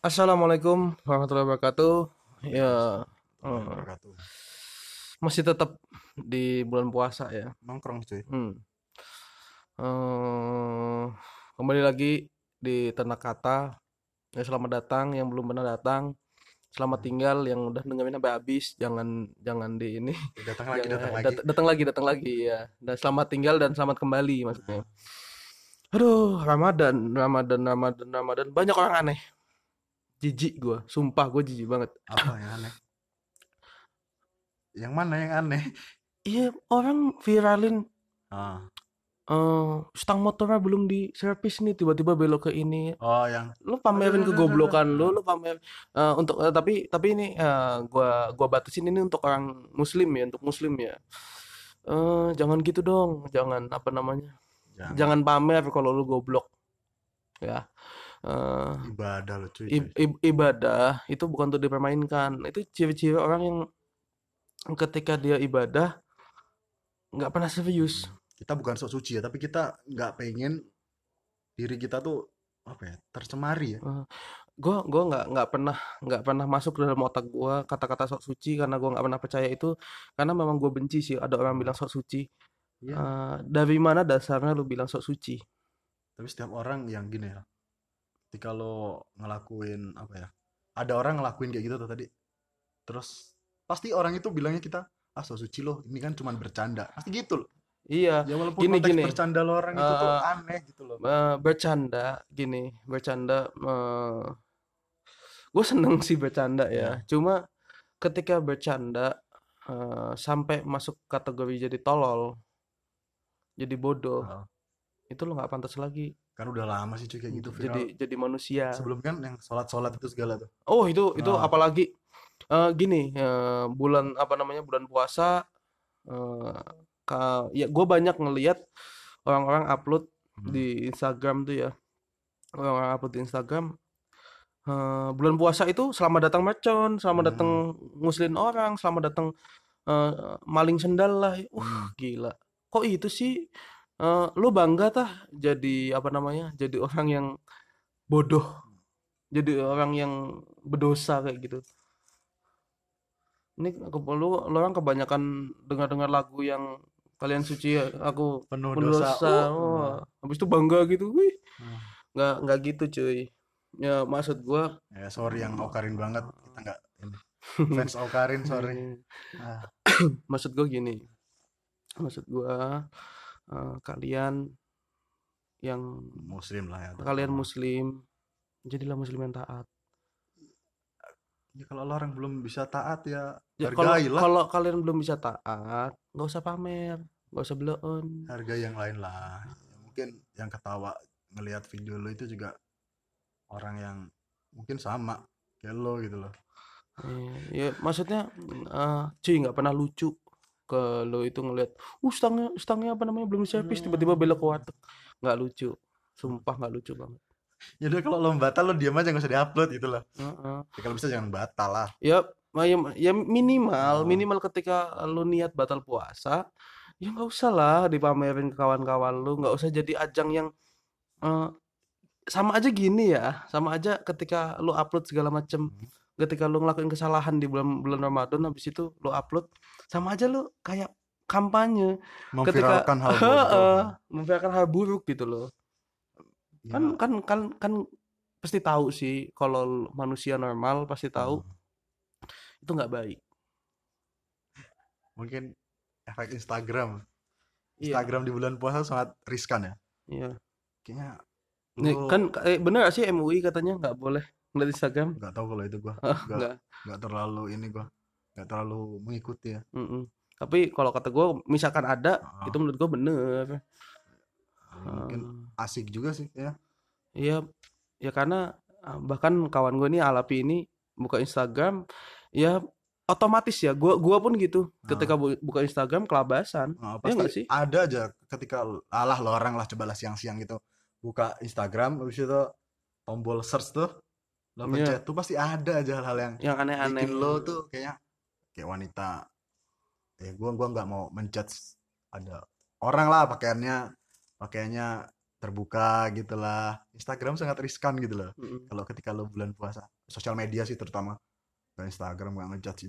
Assalamualaikum warahmatullahi wabarakatuh. Ya, eh, wabarakatuh. masih tetap di bulan puasa ya. Nongkrong cuy. Hmm. Eh, kembali lagi di Ternak Kata. Ya, selamat datang yang belum pernah datang. Selamat tinggal yang udah dengerin sampai habis. Jangan jangan di ini. Datang lagi, Jangan- datang lagi. dat- datang lagi, datang lagi ya. Dan selamat tinggal dan selamat kembali maksudnya. Aduh, Ramadan, Ramadan, Ramadan, Ramadan. Banyak orang aneh. Jijik gua, sumpah gue jijik banget. Apa yang aneh? Yang mana yang aneh? Iya, orang viralin Ah. eh stang motornya belum di servis nih tiba-tiba belok ke ini. Oh, yang Lu pamerin aduh, kegoblokan lu, lu pamer eh, untuk eh, tapi tapi ini eh, gua gua batasin ini untuk orang muslim ya, untuk muslim ya. Eh jangan gitu dong, jangan apa namanya? jangan Jangan pamer kalau lu goblok. Ya. Eh ibadah lo cuy. ib- ibadah itu bukan untuk dipermainkan. Itu ciri-ciri orang yang ketika dia ibadah nggak pernah serius. Kita bukan sok suci ya, tapi kita nggak pengen diri kita tuh apa ya tercemari ya. Gua gua nggak nggak pernah nggak pernah masuk ke dalam otak gua kata-kata sok suci karena gua nggak pernah percaya itu karena memang gua benci sih ada orang bilang sok suci. Iya. Eh, dari mana dasarnya lu bilang sok suci? Tapi setiap orang yang gini ya. Ketika lo ngelakuin apa ya? Ada orang ngelakuin kayak gitu tuh tadi. Terus pasti orang itu bilangnya kita ah sok suci lo, ini kan cuman bercanda. Pasti gitu loh. Iya, Ya walaupun Gini, konteks gini. bercanda lo orang itu tuh Eh, aneh gitu loh. eh, bercanda gini, bercanda gue seneng sih bercanda ya. Cuma ketika bercanda eh, sampai masuk kategori jadi tolol, jadi bodoh, Ah. itu lo nggak pantas lagi. Kan udah lama sih cuy kayak gitu viral. jadi jadi manusia. Sebelum kan yang sholat-sholat itu segala tuh. Oh itu itu Ah. apalagi eh, gini eh, bulan apa namanya bulan puasa eh, ka- ya gue banyak ngelihat orang-orang upload Hmm. di Instagram tuh ya orang-orang upload di Instagram eh, bulan puasa itu selamat datang mercon selamat Hmm. datang nguslin orang selamat datang eh, maling sendal lah uh Hmm. gila kok itu sih Eh, lu bangga tah jadi apa namanya jadi orang yang bodoh jadi orang yang berdosa kayak gitu ini ke- lu, lu orang kebanyakan dengar-dengar lagu yang kalian suci aku Penuh penuh dosa. dosa Oh. oh. habis itu bangga gitu wih Hmm. nggak nggak gitu cuy ya maksud gua Ya sorry yang Okarin banget. Kita nggak. Fans Okarin sorry. Ah, maksud gua gini maksud gua eh, kalian yang muslim lah ya. kalian muslim jadilah muslim yang taat Ya kalau orang belum bisa taat ya, ya kalau hargailah kalau kalian belum bisa taat nggak usah pamer nggak usah beleon harga yang lain lah. Ya, mungkin yang ketawa ngelihat video lo itu juga orang yang mungkin sama kayak lo gitu loh. Iya, ya maksudnya eh cuy nggak pernah lucu kalau itu ngelihat uh stangnya stangnya apa namanya belum servis tiba-tiba belok ke warteg nggak lucu sumpah nggak lucu banget Ya udah kalau lo batal lo diam aja nggak usah diupload gitu loh. Heeh. Ya, kalau bisa jangan batal lah. ya ya, ya minimal Oh. minimal ketika lu niat batal puasa ya nggak usah lah dipamerin ke kawan-kawan lu nggak usah jadi ajang yang eh, sama aja gini ya sama aja ketika lu upload segala macem Hmm. ketika lu ngelakuin kesalahan di bulan bulan Ramadan habis itu lu upload sama aja lu kayak kampanye ketika Memviralkan hal Heeh, bodoh. memviralkan hal buruk gitu loh. Ya, kan kan kan kan pasti tahu sih kalau manusia normal pasti tahu hmm. itu nggak baik. Mungkin efek Instagram. iya. Instagram di bulan puasa sangat riskan ya. iya. Kayaknya Nih, lo kan eh, bener gak sih MUI katanya nggak boleh ngeliat Instagram? Nggak tahu kalau itu gua. Nggak. nggak terlalu ini gua nggak terlalu mengikuti ya. Mm-mm. tapi kalau kata gue misalkan ada Ah, itu menurut gue bener. Mungkin Ah, asik juga sih ya. Iya ya karena ah, bahkan kawan gue ini Alapi ini buka Instagram ya otomatis ya gua gua pun gitu. Ketika bu- buka Instagram kelabasan. Nah, Iya nggak pasti sih? ada aja ketika alah lo orang lah cobalah siang-siang gitu. Buka Instagram habis itu tombol search tuh lo Iya. pencet tuh pasti ada aja hal-hal yang yang aneh-aneh. bikin lo tuh kayaknya kayak wanita eh gua gua nggak mau menjudge ada orang lah pakaiannya pakaiannya terbuka gitulah Instagram sangat riskan gitu loh Mm-mm. kalau ketika lo bulan puasa sosial media sih terutama Kayak Instagram nggak ngejudge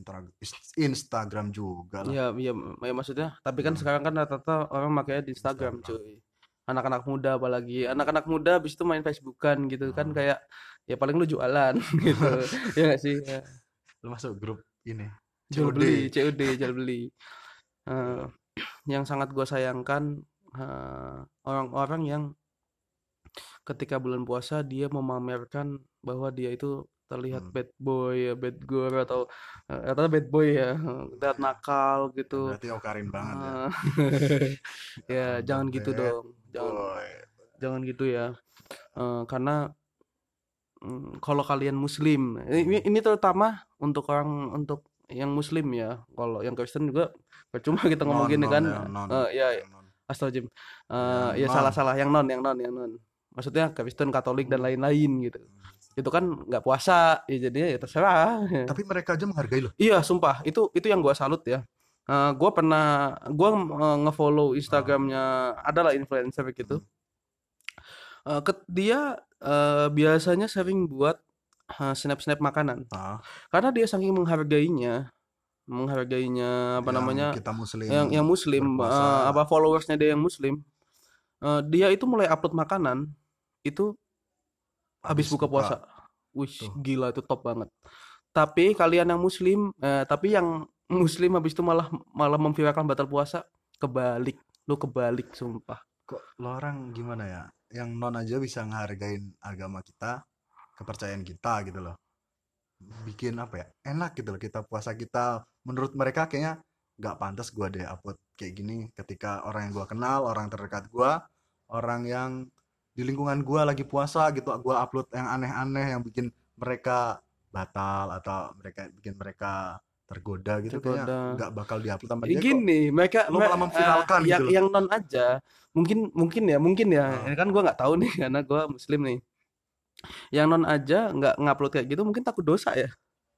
Instagram juga lah Iya, iya, ya maksudnya. Tapi kan Hmm. sekarang kan rata-rata orang makanya di Instagram, Instagram. cuy. Anak-anak muda apalagi, anak-anak muda habis itu main Facebookan gitu kan Hmm. kayak ya paling lu jualan gitu. Ya nggak sih? Ya. lo masuk grup ini Jual beli, COD, jual beli. Eh, yang sangat gua sayangkan eh, orang-orang yang ketika bulan puasa dia memamerkan bahwa dia itu terlihat Hmm. bad boy, ya, bad girl atau eh, atau bad boy ya, terlihat nakal gitu. berarti okarin banget ya Ah, ya Bad jangan gitu bad dong jangan boy jangan gitu ya Eh, karena mm, kalau kalian muslim ini, ini terutama untuk orang untuk yang muslim ya kalau yang Kristen juga percuma kita ngomong Non, gini non, kan ya, non, Eh, ya astagfirullah Yang ya non. salah salah yang non yang non yang non. Maksudnya Kristen Katolik dan lain-lain gitu. Itu kan nggak puasa ya jadinya ya terserah. Tapi mereka aja menghargai loh. Iya, sumpah. Itu itu yang gua salut ya. Eh, gua pernah gua eh, ngefollow Instagramnya adalah influencer gitu. Eh, ket- dia eh, biasanya sering buat eh, snap-snap makanan. Ah, Karena dia saking menghargainya, menghargainya apa yang namanya? kita muslim yang yang muslim berpuasa. eh, apa followersnya dia yang muslim. Eh, dia itu mulai upload makanan itu habis buka puasa. Wih, gila itu top banget. Tapi kalian yang muslim, eh, tapi yang muslim habis itu malah malah memviralkan batal puasa, kebalik. Lu kebalik sumpah. kok lo orang gimana ya yang non aja bisa ngehargain agama kita kepercayaan kita gitu loh bikin apa ya enak gitu loh kita puasa kita menurut mereka kayaknya nggak pantas gua deh upload kayak gini ketika orang yang gua kenal orang terdekat gua orang yang di lingkungan gua lagi puasa gitu gua upload yang aneh-aneh yang bikin mereka batal atau mereka bikin mereka tergoda gitu kayaknya Tergoda. nggak bakal diupload sama dia kok. gini, mereka Lu malah memviralkan eh, gitu yang loh. yang non aja. Mungkin mungkin ya, mungkin ya. Kan gua nggak tahu nih karena gua muslim nih. Yang non aja nggak ngupload kayak gitu mungkin takut dosa ya.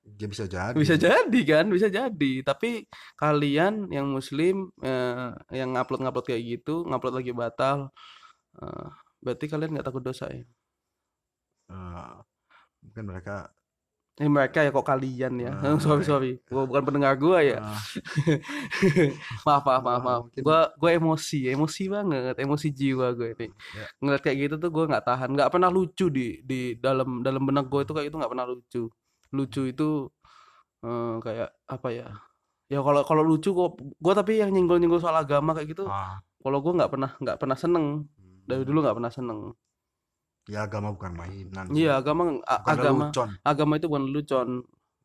dia bisa jadi Bisa jadi kan, bisa jadi. Tapi kalian yang muslim eh, yang ngupload-ngupload kayak gitu, ngupload lagi batal, eh, berarti kalian nggak takut dosa ya? Eh, mungkin mereka Eh mereka ya kok kalian ya. Ah, sorry sorry, gua bukan pendengar gua ya. eh, maaf maaf maaf Ah, maaf. Gua gua emosi, emosi banget, emosi jiwa gue ini. Ya. Ngeliat kayak gitu tuh gue nggak tahan, nggak pernah lucu di di dalam dalam benak gue itu kayak itu nggak pernah lucu. Lucu itu eh, kayak apa ya? Ya kalau kalau lucu gua gua tapi yang nyenggol-nyenggol soal agama kayak gitu, ah, kalau gua nggak pernah nggak pernah seneng. Dari hmm, dulu nggak pernah seneng. Ya agama bukan mainan sih. Iya, agama Bukan agama lelucon. agama itu bukan lelucon.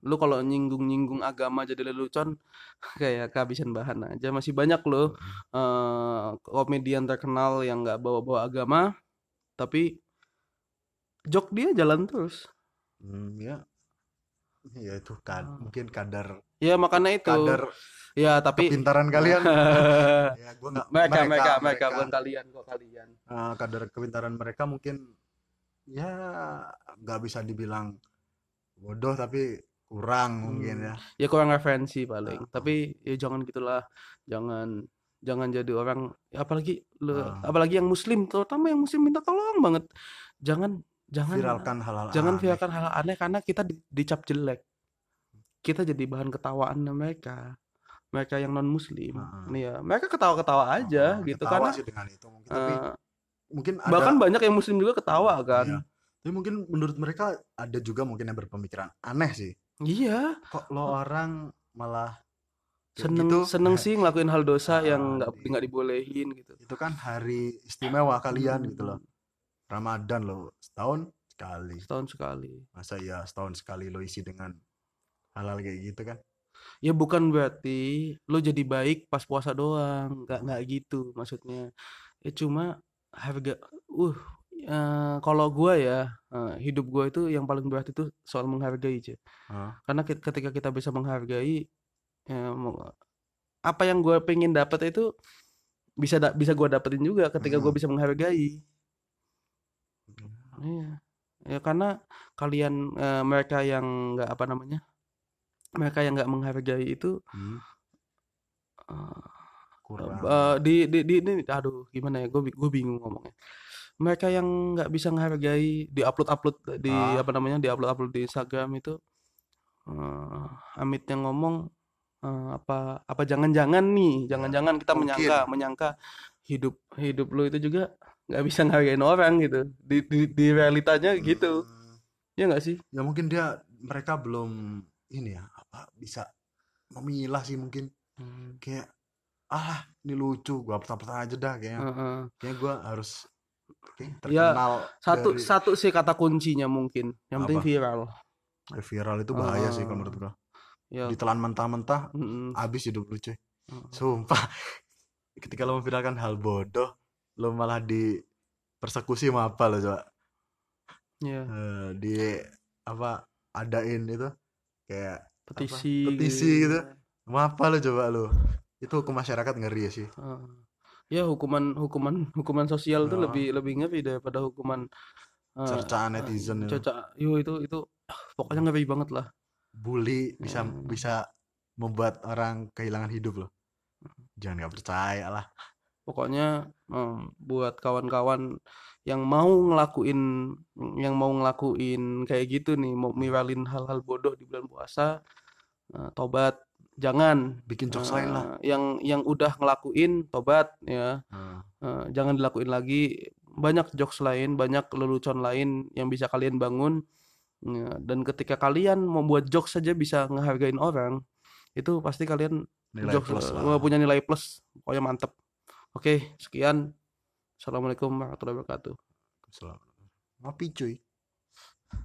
Lu kalau nyinggung-nyinggung agama jadi lelucon kayak kehabisan bahan aja. Masih banyak loh eh, komedian terkenal yang nggak bawa-bawa agama, tapi jok dia jalan terus. Hmm, ya ya itu Ah. mungkin kadar Ya makanya itu. kadar Ya tapi kepintaran kalian ya gua nggak mereka mereka mereka bukan kalian kok kalian. eh, kadar kepintaran mereka mungkin ya nggak bisa dibilang bodoh tapi kurang mungkin ya Ya kurang referensi paling. Ah. Tapi ya jangan gitulah. Jangan jangan jadi orang ya apalagi lu Ah. apalagi yang muslim terutama yang muslim minta tolong banget. Jangan jangan viralkan hal-hal jangan aneh. viralkan hal aneh karena kita di- dicap jelek. Kita jadi bahan ketawaan mereka. Mereka yang non muslim. Ah. Nih ya, mereka ketawa-ketawa aja Oh, gitu ketawa karena sih dengan itu mungkin tapi eh, mungkin ada bahkan banyak yang muslim juga ketawa kan. Iya. tapi mungkin menurut mereka ada juga mungkin yang berpemikiran aneh sih Iya, kok lo orang malah seneng gitu seneng sih ngelakuin hal dosa Ah, yang nggak nggak dibolehin gitu. itu kan hari istimewa kalian gitu loh Hmm, Ramadan lo setahun sekali Setahun sekali. masa ya setahun sekali lo isi dengan hal-hal kayak gitu kan Ya bukan berarti lo jadi baik pas puasa doang, nggak nggak gitu maksudnya. Ya cuma harga, uh, eh, kalau gua ya eh, hidup gua itu yang paling berarti itu soal menghargai aja. Hah? Karena ketika kita bisa menghargai, ya, apa yang gua pengen dapat itu bisa da- bisa gua dapetin juga ketika gua Hmm. bisa menghargai. Iya, ya karena kalian eh, mereka yang nggak apa namanya, mereka yang nggak menghargai itu Hmm, eh, kurang. Eh, di, di, di ini aduh gimana ya gue gue bingung ngomongnya. Mereka yang nggak bisa menghargai di upload upload di Ah. apa namanya di upload upload di Instagram itu eh, Amit yang ngomong eh, apa apa jangan-jangan nih jangan-jangan kita mungkin. menyangka menyangka hidup hidup lu itu juga nggak bisa ngehargain orang gitu. Di di, di realitanya gitu. Hmm, ya nggak sih? Ya mungkin dia mereka belum ini ya apa bisa memilah sih mungkin. Kayak ah ini lucu gua upload aja dah kayaknya Heeh. kayaknya gua harus Ya, terkenal satu dari satu sih kata kuncinya mungkin yang penting Apa? viral Eh, viral itu bahaya sih kalau Ah. menurut gua ya ditelan mentah-mentah mm-mm. habis hidup lu cuy Heeh. sumpah ketika lo memviralkan hal bodoh lo malah dipersekusi sama apa lo coba ya Eh, di apa adain itu kayak petisi petisi gitu. sama apa lo coba lo itu hukum masyarakat ngeri ya sih. Heeh. ya hukuman hukuman hukuman sosial tuh Oh. lebih lebih ngeri daripada hukuman eh, cercaan netizen itu. cerca yo itu itu ah, pokoknya ngeri banget lah. Bully bisa Hmm. bisa membuat orang kehilangan hidup loh. Jangan nggak percaya lah. Pokoknya em, buat kawan-kawan yang mau ngelakuin yang mau ngelakuin kayak gitu nih mau miralin hal-hal bodoh di bulan puasa eh, tobat jangan. Bikin jokes lain lah. Eh, yang yang udah ngelakuin tobat ya. Hmm. Eh, jangan dilakuin lagi. Banyak jokes lain banyak lelucon lain yang bisa kalian bangun. Ya, dan ketika kalian membuat jokes saja bisa ngehargain orang itu pasti kalian nilai jokes plus lah. punya nilai plus. Pokoknya mantep. Oke sekian. Assalamualaikum warahmatullahi wabarakatuh. Selamat. ngopi cuy